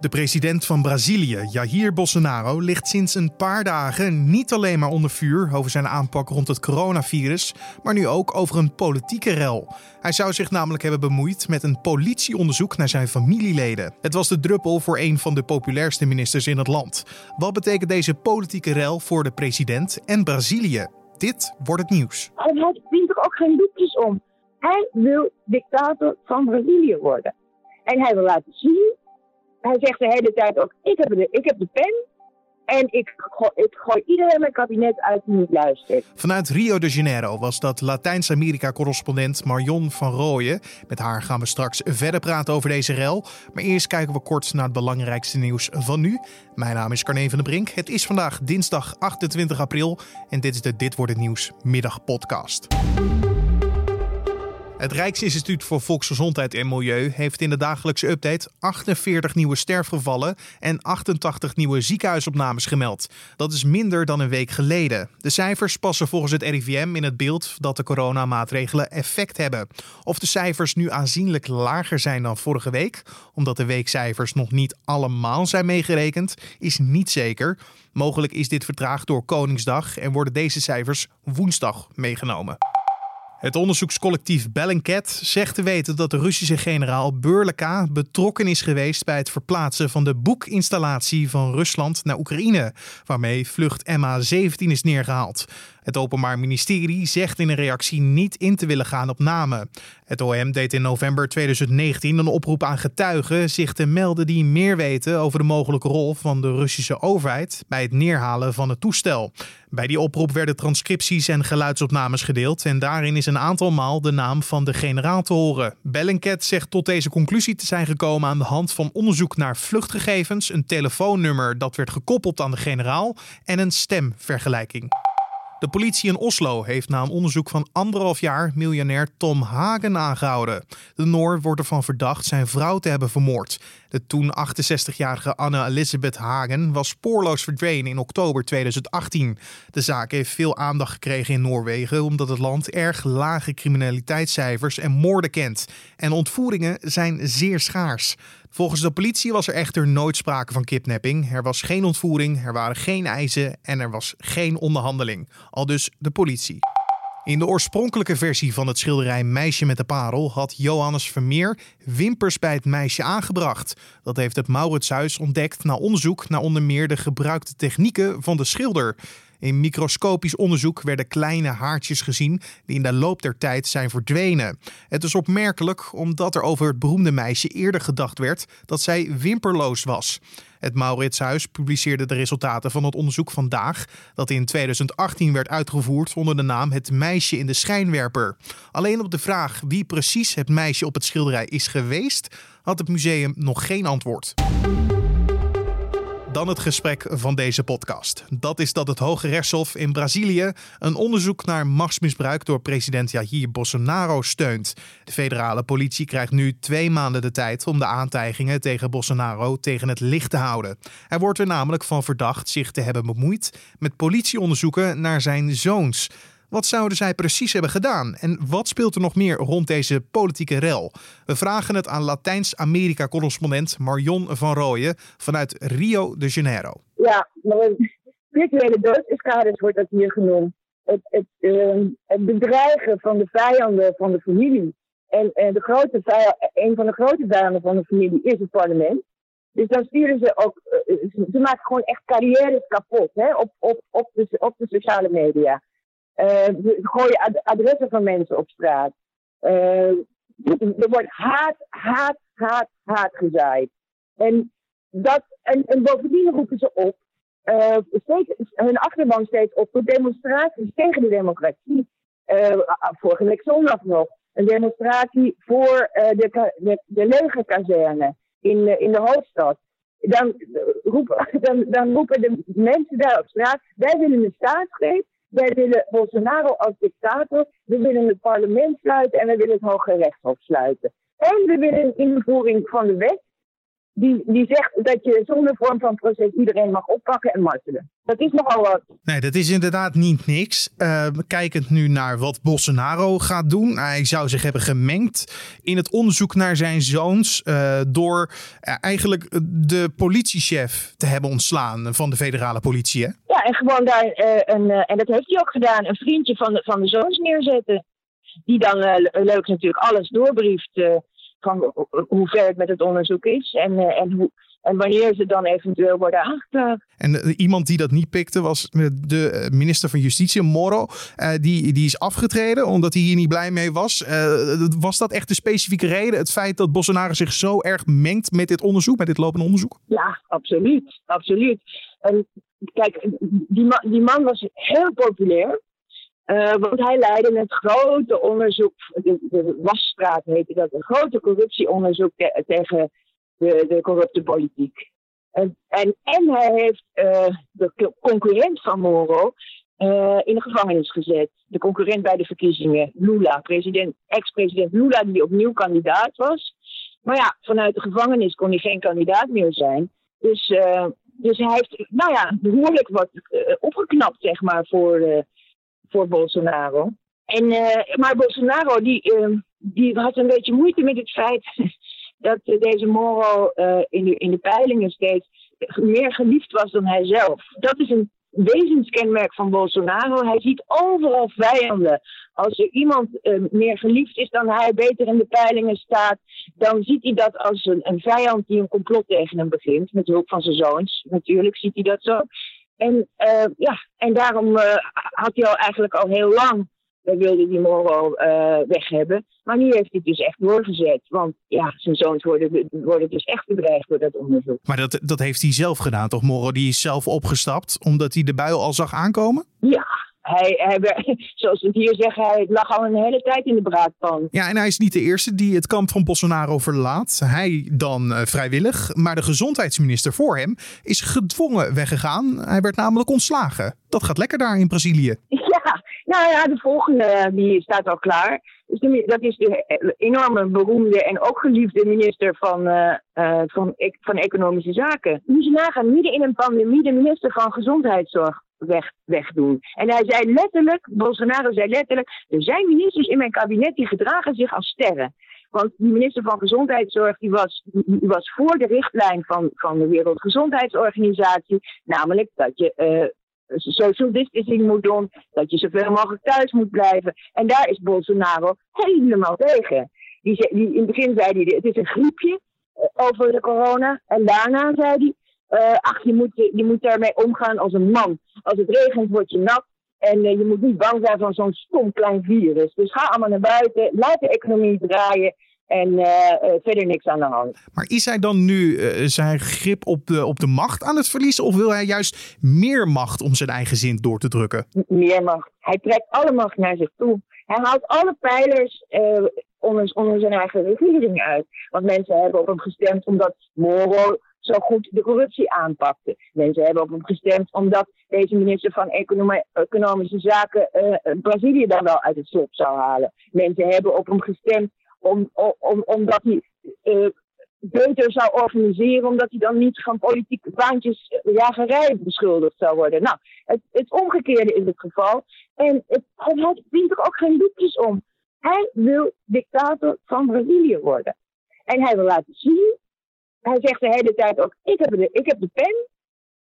De president van Brazilië, Jair Bolsonaro, ligt sinds een paar dagen niet alleen maar onder vuur over zijn aanpak rond het coronavirus, maar nu ook over een politieke rel. Hij zou zich namelijk hebben bemoeid met een politieonderzoek naar zijn familieleden. Het was de druppel voor een van de populairste ministers in het land. Wat betekent deze politieke rel voor de president en Brazilië? Dit wordt het nieuws. Hij dient er ook geen doekjes om. Hij wil dictator van Brazilië worden. En hij wil laten zien hij zegt de hele tijd ook: ik heb de, ik heb de pen. En ik, ik gooi iedereen mijn kabinet uit die niet luistert. Vanuit Rio de Janeiro was dat Latijns-Amerika-correspondent Marion van Rooyen. Met haar gaan we straks verder praten over deze rel. Maar eerst kijken we kort naar het belangrijkste nieuws van nu. Mijn naam is Carne van der Brink. Het is vandaag dinsdag 28 april. En dit is de Dit wordt het nieuws middagpodcast. Het Rijksinstituut voor Volksgezondheid en Milieu heeft in de dagelijkse update 48 nieuwe sterfgevallen en 88 nieuwe ziekenhuisopnames gemeld. Dat is minder dan een week geleden. De cijfers passen volgens het RIVM in het beeld dat de coronamaatregelen effect hebben. Of de cijfers nu aanzienlijk lager zijn dan vorige week, omdat de weekcijfers nog niet allemaal zijn meegerekend, is niet zeker. Mogelijk is dit vertraagd door Koningsdag en worden deze cijfers woensdag meegenomen. Het onderzoekscollectief Bellingcat zegt te weten dat de Russische generaal Burlaka betrokken is geweest bij het verplaatsen van de boekinstallatie van Rusland naar Oekraïne, waarmee vlucht MH17 is neergehaald. Het Openbaar Ministerie zegt in een reactie niet in te willen gaan op namen. Het OM deed in november 2019 een oproep aan getuigen zich te melden die meer weten over de mogelijke rol van de Russische overheid bij het neerhalen van het toestel. Bij die oproep werden transcripties en geluidsopnames gedeeld en daarin is een aantal maal de naam van de generaal te horen. Bellingcat zegt tot deze conclusie te zijn gekomen aan de hand van onderzoek naar vluchtgegevens, een telefoonnummer dat werd gekoppeld aan de generaal en een stemvergelijking. De politie in Oslo heeft na een onderzoek van anderhalf jaar miljonair Tom Hagen aangehouden. De Noor wordt ervan verdacht zijn vrouw te hebben vermoord. De toen 68-jarige Anne Elizabeth Hagen was spoorloos verdwenen in oktober 2018. De zaak heeft veel aandacht gekregen in Noorwegen omdat het land erg lage criminaliteitscijfers en moorden kent. En ontvoeringen zijn zeer schaars. Volgens de politie was er echter nooit sprake van kidnapping. Er was geen ontvoering, er waren geen eisen en er was geen onderhandeling. Al dus de politie. In de oorspronkelijke versie van het schilderij Meisje met de Parel had Johannes Vermeer wimpers bij het meisje aangebracht. Dat heeft het Mauritshuis ontdekt na onderzoek naar onder meer de gebruikte technieken van de schilder. In microscopisch onderzoek werden kleine haartjes gezien die in de loop der tijd zijn verdwenen. Het is opmerkelijk omdat er over het beroemde meisje eerder gedacht werd dat zij wimperloos was. Het Mauritshuis publiceerde de resultaten van het onderzoek vandaag, dat in 2018 werd uitgevoerd onder de naam Het meisje in de schijnwerper. Alleen op de vraag wie precies het meisje op het schilderij is geweest, had het museum nog geen antwoord dan het gesprek van deze podcast. Dat is dat het Hoge Rechtshof in Brazilië een onderzoek naar machtsmisbruik door president Jair Bolsonaro steunt. De federale politie krijgt nu twee maanden de tijd om de aantijgingen tegen Bolsonaro tegen het licht te houden. Hij wordt er namelijk van verdacht zich te hebben bemoeid met politieonderzoeken naar zijn zoons. Wat zouden zij precies hebben gedaan? En wat speelt er nog meer rond deze politieke rel? We vragen het aan Latijns-Amerika-correspondent Marion van Rooyen vanuit Rio de Janeiro. Ja, maar virtuele doodsescades wordt dat hier genoemd. Het, het, uh, het, bedreigen van de vijanden van de familie. En, en de grote een van de grote vijanden van de familie is het parlement. Dus dan sturen ze ook, uh, ze maken gewoon echt carrières kapot hè, op, op, op, op de sociale media. Uh, gooien adressen van mensen op straat. Uh, er wordt haat, haat, haat, haat gezaaid. En, dat, en, en bovendien roepen ze op, uh, steeds, hun achterban steeds op voor demonstraties tegen de democratie. vorige week zondag nog een demonstratie voor de, de, de legerkazerne in, in de hoofdstad. Dan roepen, dan, dan roepen de mensen daar op straat, wij willen een staatsgreep wij willen Bolsonaro als dictator. We willen het parlement sluiten en we willen het Hoge Rechtshof sluiten. En we willen een invoering van de wet die, die zegt dat je zonder vorm van proces iedereen mag oppakken en martelen. Dat is nogal wat. Nee, dat is inderdaad niet niks. Uh, kijkend nu naar wat Bolsonaro gaat doen. Hij zou zich hebben gemengd in het onderzoek naar zijn zoons. Uh, door uh, eigenlijk de politiechef te hebben ontslaan van de federale politie. Hè? Ja, en gewoon daar een, en dat heeft hij ook gedaan, een vriendje van de, van de zoons neerzetten. Die dan leuk natuurlijk alles doorbrieft van hoe ver het met het onderzoek is en, uh, en, hoe, en wanneer ze dan eventueel worden aangeklaagd. En uh, iemand die dat niet pikte was de eh, minister van Justitie, Moro. Uh, die, die is afgetreden omdat hij hier niet blij mee was. was dat echt de specifieke reden? Het feit dat Bolsonaro zich zo erg mengt met dit onderzoek, met dit lopende onderzoek? Ja, absoluut. absoluut. En kijk, die man, die man was heel populair. Uh, want hij leidde het grote onderzoek, de, de Wasstraat heette dat, een grote corruptieonderzoek te, tegen de, de, corrupte politiek. En, en, en hij heeft uh, de concurrent van Moro uh, in de gevangenis gezet. De concurrent bij de verkiezingen, Lula, president, ex-president Lula, die opnieuw kandidaat was. Maar ja, vanuit de gevangenis kon hij geen kandidaat meer zijn. Dus, dus hij heeft, nou ja, behoorlijk wat opgeknapt, zeg maar, voor voor Bolsonaro. En, uh, maar Bolsonaro die, uh, die had een beetje moeite met het feit dat deze Moro uh, in, de, in de peilingen steeds meer geliefd was dan hij zelf. Dat is een wezenskenmerk van Bolsonaro. Hij ziet overal vijanden. Als er iemand meer geliefd is dan hij, beter in de peilingen staat, dan ziet hij dat als een, een vijand die een complot tegen hem begint. Met hulp van zijn zoons, natuurlijk ziet hij dat zo. En, uh, ja, en daarom uh, had hij al eigenlijk al heel lang uh, wilde die Moro weg hebben. Maar nu heeft hij het dus echt doorgezet. Want ja, zijn zoons worden, worden dus echt bedreigd door dat onderzoek. Maar dat, dat heeft hij zelf gedaan, toch? Moro die is zelf opgestapt omdat hij de bui al zag aankomen? Ja, hij, hij, zoals we het hier zeggen, hij lag al een hele tijd in de braadpan. Ja, en hij is niet de eerste die het kamp van Bolsonaro verlaat. Hij dan uh, vrijwillig, maar de gezondheidsminister voor hem is gedwongen weggegaan. Hij werd namelijk ontslagen. Dat gaat lekker daar in Brazilië. Ja, nou ja, de volgende die staat al klaar. Dus de, dat is de enorme beroemde en ook geliefde minister van, uh, uh, van, van Economische Zaken. Moet je nagaan, midden in een pandemie de minister van Gezondheidszorg weg, wegdoen. En hij zei letterlijk, Bolsonaro zei letterlijk, er zijn ministers in mijn kabinet die gedragen zich als sterren. Want die minister van Gezondheidszorg die was, die was voor de richtlijn van, van de Wereldgezondheidsorganisatie, namelijk dat je uh, social distancing moet doen, dat je zoveel mogelijk thuis moet blijven. En daar is Bolsonaro helemaal tegen. Die, die, in het begin zei hij, het is een griepje uh, over de corona. En daarna zei hij, uh, ach, je moet, je moet daarmee omgaan als een man. Als het regent, word je nat. En uh, je moet niet bang zijn van zo'n stom klein virus. Dus ga allemaal naar buiten, laat de economie draaien. En uh, verder niks aan de hand. Maar is hij dan nu zijn grip op de, op de macht aan het verliezen? Of wil hij juist meer macht om zijn eigen zin door te drukken? Meer macht. Hij trekt alle macht naar zich toe. Hij haalt alle pijlers onder, onder zijn eigen regering uit. Want mensen hebben op hem gestemd omdat Moro zo goed de corruptie aanpakte. Mensen hebben op hem gestemd omdat deze minister van Economische Zaken uh, Brazilië dan wel uit het slop zou halen. Mensen hebben op hem gestemd om, om, omdat hij uh, zou organiseren, omdat hij dan niet van politieke baantjes jagerij beschuldigd zou worden. Nou, het, het omgekeerde is het geval. En het, hij dient er ook geen liedjes om. Hij wil dictator van Brazilië worden. En hij wil laten zien hij zegt de hele tijd ook: ik heb de, ik heb de pen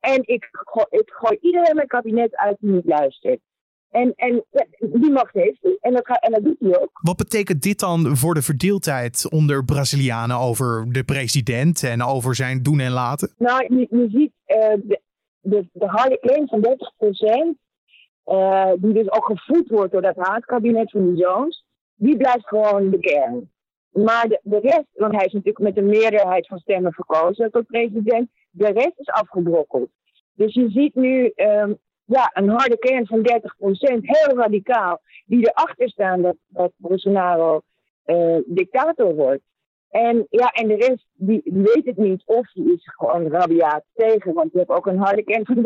en ik, gooi, ik gooi iedereen mijn kabinet uit die niet luistert. En, en die macht heeft hij en dat, en dat doet hij ook. Wat betekent dit dan voor de verdeeldheid onder Brazilianen over de president en over zijn doen en laten? Nou, je, je ziet uh, de, de, de harde claim van 30 procent, uh, die dus ook gevoed wordt door dat haatkabinet van de zoons, die blijft gewoon de kern. Maar de, rest, want hij is natuurlijk met een meerderheid van stemmen verkozen tot president, de rest is afgebrokkeld. Dus je ziet nu um, ja, een harde kern van 30%, heel radicaal, die erachter staan dat, dat Bolsonaro uh, dictator wordt. En, ja, en de rest die, die weet het niet of die is gewoon rabiaat tegen. Want je hebt ook een harde kern van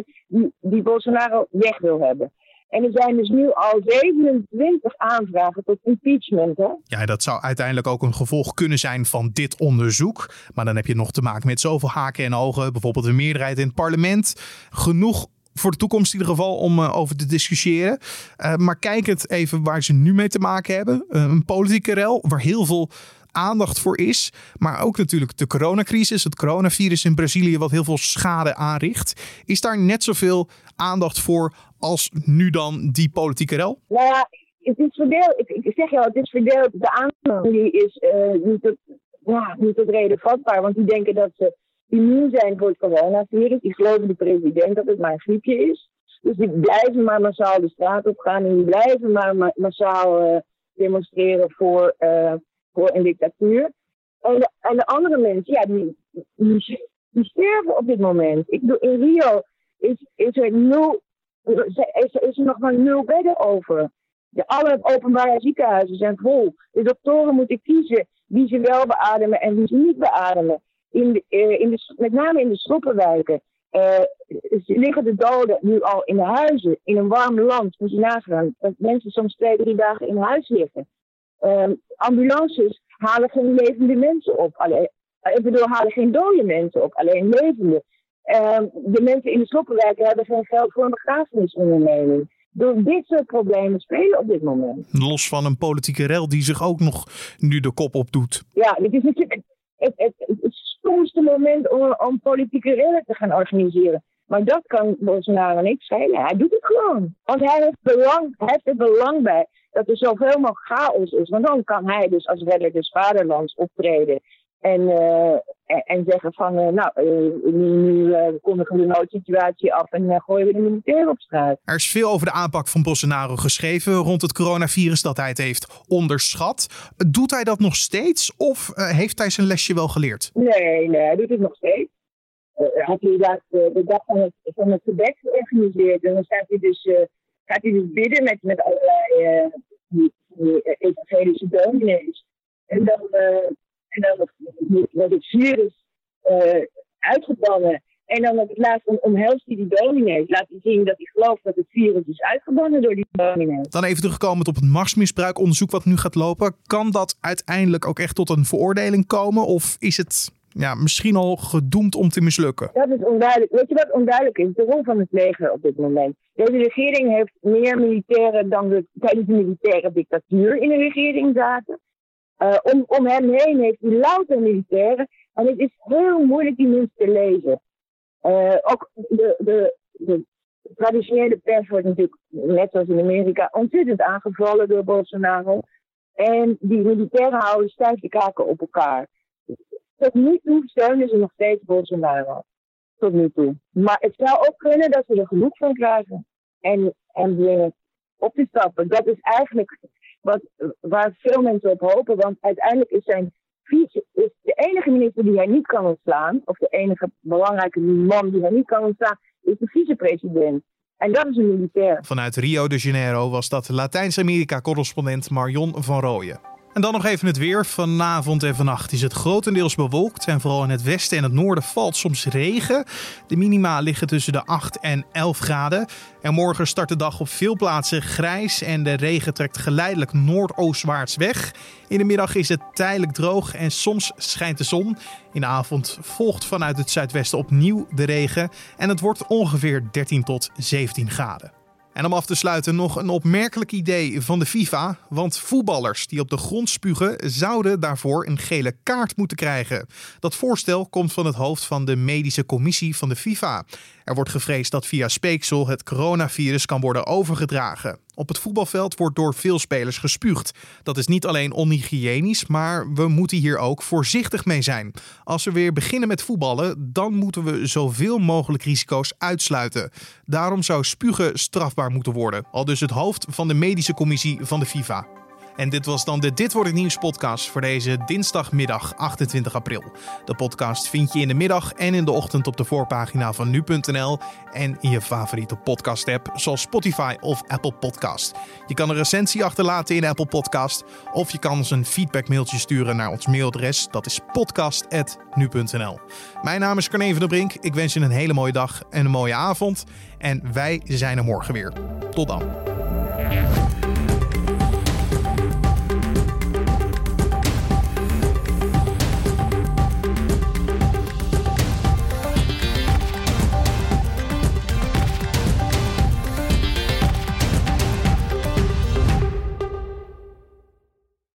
30% die, die Bolsonaro weg wil hebben. En er zijn dus nu al 27 aanvragen tot impeachment. Ja, dat zou uiteindelijk ook een gevolg kunnen zijn van dit onderzoek. Maar dan heb je nog te maken met zoveel haken en ogen. Bijvoorbeeld een meerderheid in het parlement. Genoeg voor de toekomst in ieder geval om uh, over te discussiëren. Uh, maar het even waar ze nu mee te maken hebben. Uh, een politieke rel waar heel veel aandacht voor is. Maar ook natuurlijk de coronacrisis, het coronavirus in Brazilië, wat heel veel schade aanricht. Is daar net zoveel aandacht voor als nu dan die politieke rel? Nou ja, het is verdeeld. Ik, ik zeg jou, het is verdeeld. De die is niet, tot, ja, reden vatbaar. Want die denken dat ze immuun zijn voor het coronavirus. Die geloven de president dat het maar een griepje is. Dus die blijven maar massaal de straat op gaan en die blijven maar massaal uh, demonstreren voor, uh, voor een dictatuur. En de, en de andere mensen, ja, die, die, die, sterven op dit moment. Ik bedoel, in Rio is, is, er nul, is, is er nog maar nul bedden over. De, alle openbare ziekenhuizen zijn vol. De doktoren moeten kiezen wie ze wel beademen en wie ze niet beademen in de, uh, in de, met name in de stroppenwijken, uh, liggen de doden nu al in de huizen, in een warm land. Moet je nagaan dat mensen soms twee, drie dagen in huis liggen. Uh, ambulances halen geen levende mensen op. Alleen, ik bedoel, halen geen dode mensen op, alleen levende. Ehm, de mensen in de sloppenwijken hebben geen geld voor een begrafenisonderneming. Door dit soort problemen spelen op dit moment. Los van een politieke rel die zich ook nog nu de kop op doet. Ja, dit is natuurlijk het, het, het stomste moment om, om politieke rellen te gaan organiseren. Maar dat kan Bolsonaro niet schelen. Hij doet het gewoon. Want hij heeft, belang, hij heeft er belang bij dat er zoveel mogelijk chaos is. Want dan kan hij dus als redder des vaderlands optreden. En, uh, en zeggen van, uh, nou, uh, nu, nu kondigen we de noodsituatie af en gooien we de militair op straat. Er is veel over de aanpak van Bolsonaro geschreven rond het coronavirus, dat hij het heeft onderschat. Doet hij dat nog steeds of heeft hij zijn lesje wel geleerd? Nee, nee, hij doet het nog steeds. had hij dat de dag van het, van het gebed georganiseerd en dan staat hij dus, gaat hij dus bidden met, met allerlei evangelische dominees. En dan en dan wordt het virus uh, uitgebannen. En dan op het laatst omhelst hij die dominees. Laat hij zien dat hij gelooft dat het virus is uitgebannen door die dominees. Dan even terugkomen op het machtsmisbruikonderzoek wat nu gaat lopen. Kan dat uiteindelijk ook echt tot een veroordeling komen? Of is het ja, misschien al gedoemd om te mislukken? Dat is onduidelijk. Weet je wat onduidelijk is? De rol van het leger op dit moment. Deze regering heeft meer militairen dan de tijdens de militaire dictatuur in de regering zaten. Uh, om, hem heen heeft hij louter militairen. En het is heel moeilijk die mensen te lezen. Uh, ook de, de, de traditionele pers wordt natuurlijk, net zoals in Amerika, ontzettend aangevallen door Bolsonaro. En die militairen houden stijf de kaken op elkaar. Tot nu toe steunen ze nog steeds Bolsonaro. Tot nu toe. Maar het zou ook kunnen dat ze er genoeg van krijgen. En, en beginnen op te stappen. Dat is eigenlijk wat, waar veel mensen op hopen. Want uiteindelijk is zijn vice, is de enige minister die hij niet kan ontslaan, of de enige belangrijke man die hij niet kan ontslaan, is de vicepresident. En dat is een militair. Vanuit Rio de Janeiro was dat Latijns-Amerika-correspondent Marion van Rooyen. En dan nog even het weer. Vanavond en vannacht is het grotendeels bewolkt. En vooral in het westen en het noorden valt soms regen. De minima liggen tussen de 8 en 11 graden. En morgen start de dag op veel plaatsen grijs. En de regen trekt geleidelijk noordoostwaarts weg. In de middag is het tijdelijk droog en soms schijnt de zon. In de avond volgt vanuit het zuidwesten opnieuw de regen. En het wordt ongeveer 13 tot 17 graden. En om af te sluiten nog een opmerkelijk idee van de FIFA. Want voetballers die op de grond spugen zouden daarvoor een gele kaart moeten krijgen. Dat voorstel komt van het hoofd van de medische commissie van de FIFA. Er wordt gevreesd dat via speeksel het coronavirus kan worden overgedragen. Op het voetbalveld wordt door veel spelers gespuugd. Dat is niet alleen onhygiënisch, maar we moeten hier ook voorzichtig mee zijn. Als we weer beginnen met voetballen, dan moeten we zoveel mogelijk risico's uitsluiten. Daarom zou spugen strafbaar moeten worden. Al dus het hoofd van de medische commissie van de FIFA. En dit was dan de Dit wordt het nieuws podcast voor deze dinsdagmiddag 28 april. De podcast vind je in de middag en in de ochtend op de voorpagina van nu.nl en in je favoriete podcast app zoals Spotify of Apple Podcast. Je kan een recensie achterlaten in Apple Podcast of je kan ons een feedbackmailtje sturen naar ons mailadres. Dat is podcast@nu.nl. Mijn naam is Carne van der Brink. Ik wens je een hele mooie dag en een mooie avond en wij zijn er morgen weer. Tot dan.